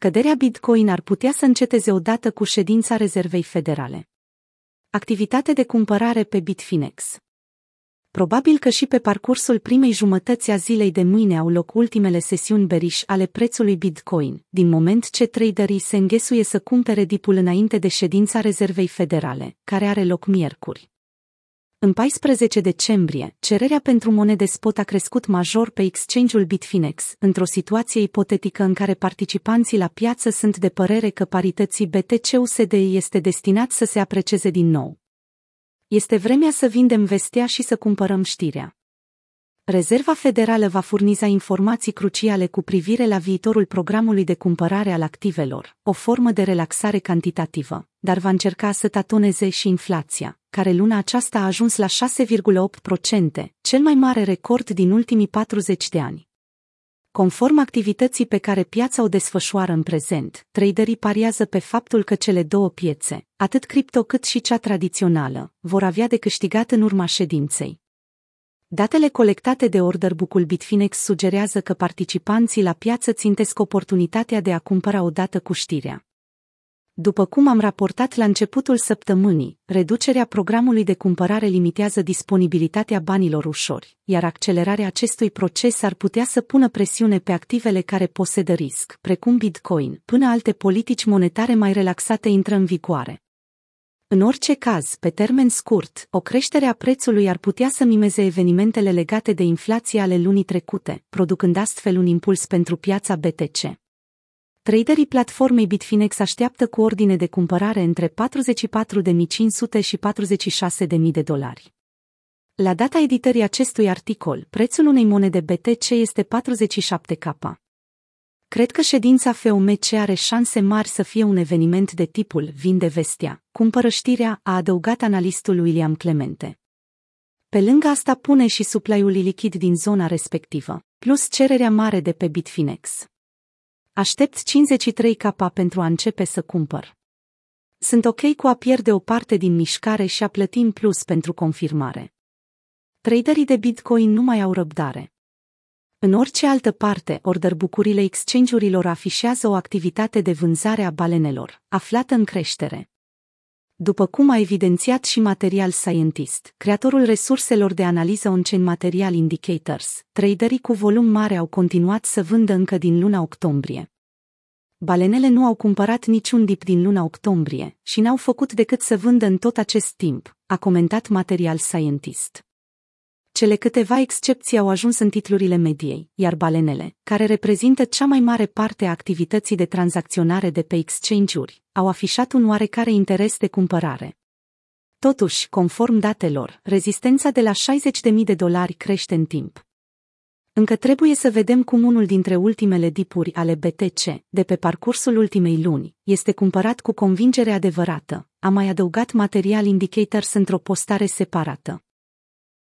Scăderea Bitcoin ar putea să înceteze odată cu ședința Rezervei Federale. Activitate de cumpărare pe Bitfinex. Probabil că și pe parcursul primei jumătăți a zilei de mâine au loc ultimele sesiuni beriș ale prețului Bitcoin, din moment ce traderii se înghesuie să cumpere dipul înainte de ședința Rezervei Federale, care are loc miercuri. În 14 decembrie, cererea pentru monede spot a crescut major pe exchange-ul Bitfinex, într-o situație ipotetică în care participanții la piață sunt de părere că parității BTC-USD este destinat să se aprecieze din nou. Este vremea să vindem vestea și să cumpărăm știrea. Rezerva Federală va furniza informații cruciale cu privire la viitorul programului de cumpărare al activelor, o formă de relaxare cantitativă, dar va încerca să tatoneze și inflația, care luna aceasta a ajuns la 6,8%, cel mai mare record din ultimii 40 de ani. Conform activității pe care piața o desfășoară în prezent, traderii pariază pe faptul că cele două piețe, atât cripto cât și cea tradițională, vor avea de câștigat în urma ședinței. Datele colectate de order book Bitfinex sugerează că participanții la piață țintesc oportunitatea de a cumpăra odată cu știrea. După cum am raportat la începutul săptămânii, reducerea programului de cumpărare limitează disponibilitatea banilor ușori, iar accelerarea acestui proces ar putea să pună presiune pe activele care posedă risc, precum Bitcoin, până alte politici monetare mai relaxate intră în vigoare. În orice caz, pe termen scurt, o creștere a prețului ar putea să mimeze evenimentele legate de inflație ale lunii trecute, producând astfel un impuls pentru piața BTC. Traderii platformei Bitfinex așteaptă cu ordine de cumpărare între 44.500 și 46.000 de dolari. La data editării acestui articol, prețul unei monede BTC este 47K. Cred că ședința FOMC are șanse mari să fie un eveniment de tipul vinde vestea, cumpără știrea, a adăugat analistul William Clemente. Pe lângă asta pune și supply-ul lichid din zona respectivă, plus cererea mare de pe Bitfinex. Aștept 53 capa pentru a începe să cumpăr. Sunt ok cu a pierde o parte din mișcare și a plăti în plus pentru confirmare. Traderii de Bitcoin nu mai au răbdare. În orice altă parte, orderbucurile exchange-urilor afișează o activitate de vânzare a balenelor, aflată în creștere. După cum a evidențiat și Material Scientist, creatorul resurselor de analiză on-chain Material Indicators, traderii cu volum mare au continuat să vândă încă din luna octombrie. Balenele nu au cumpărat niciun dip din luna octombrie și n-au făcut decât să vândă în tot acest timp, a comentat Material Scientist. Cele câteva excepții au ajuns în titlurile mediei, iar balenele, care reprezintă cea mai mare parte a activității de tranzacționare de pe exchange-uri, au afișat un oarecare interes de cumpărare. Totuși, conform datelor, rezistența de la 60.000 de dolari crește în timp. Încă trebuie să vedem cum unul dintre ultimele dipuri ale BTC, de pe parcursul ultimei luni, este cumpărat cu convingere adevărată, a mai adăugat material indicators într-o postare separată.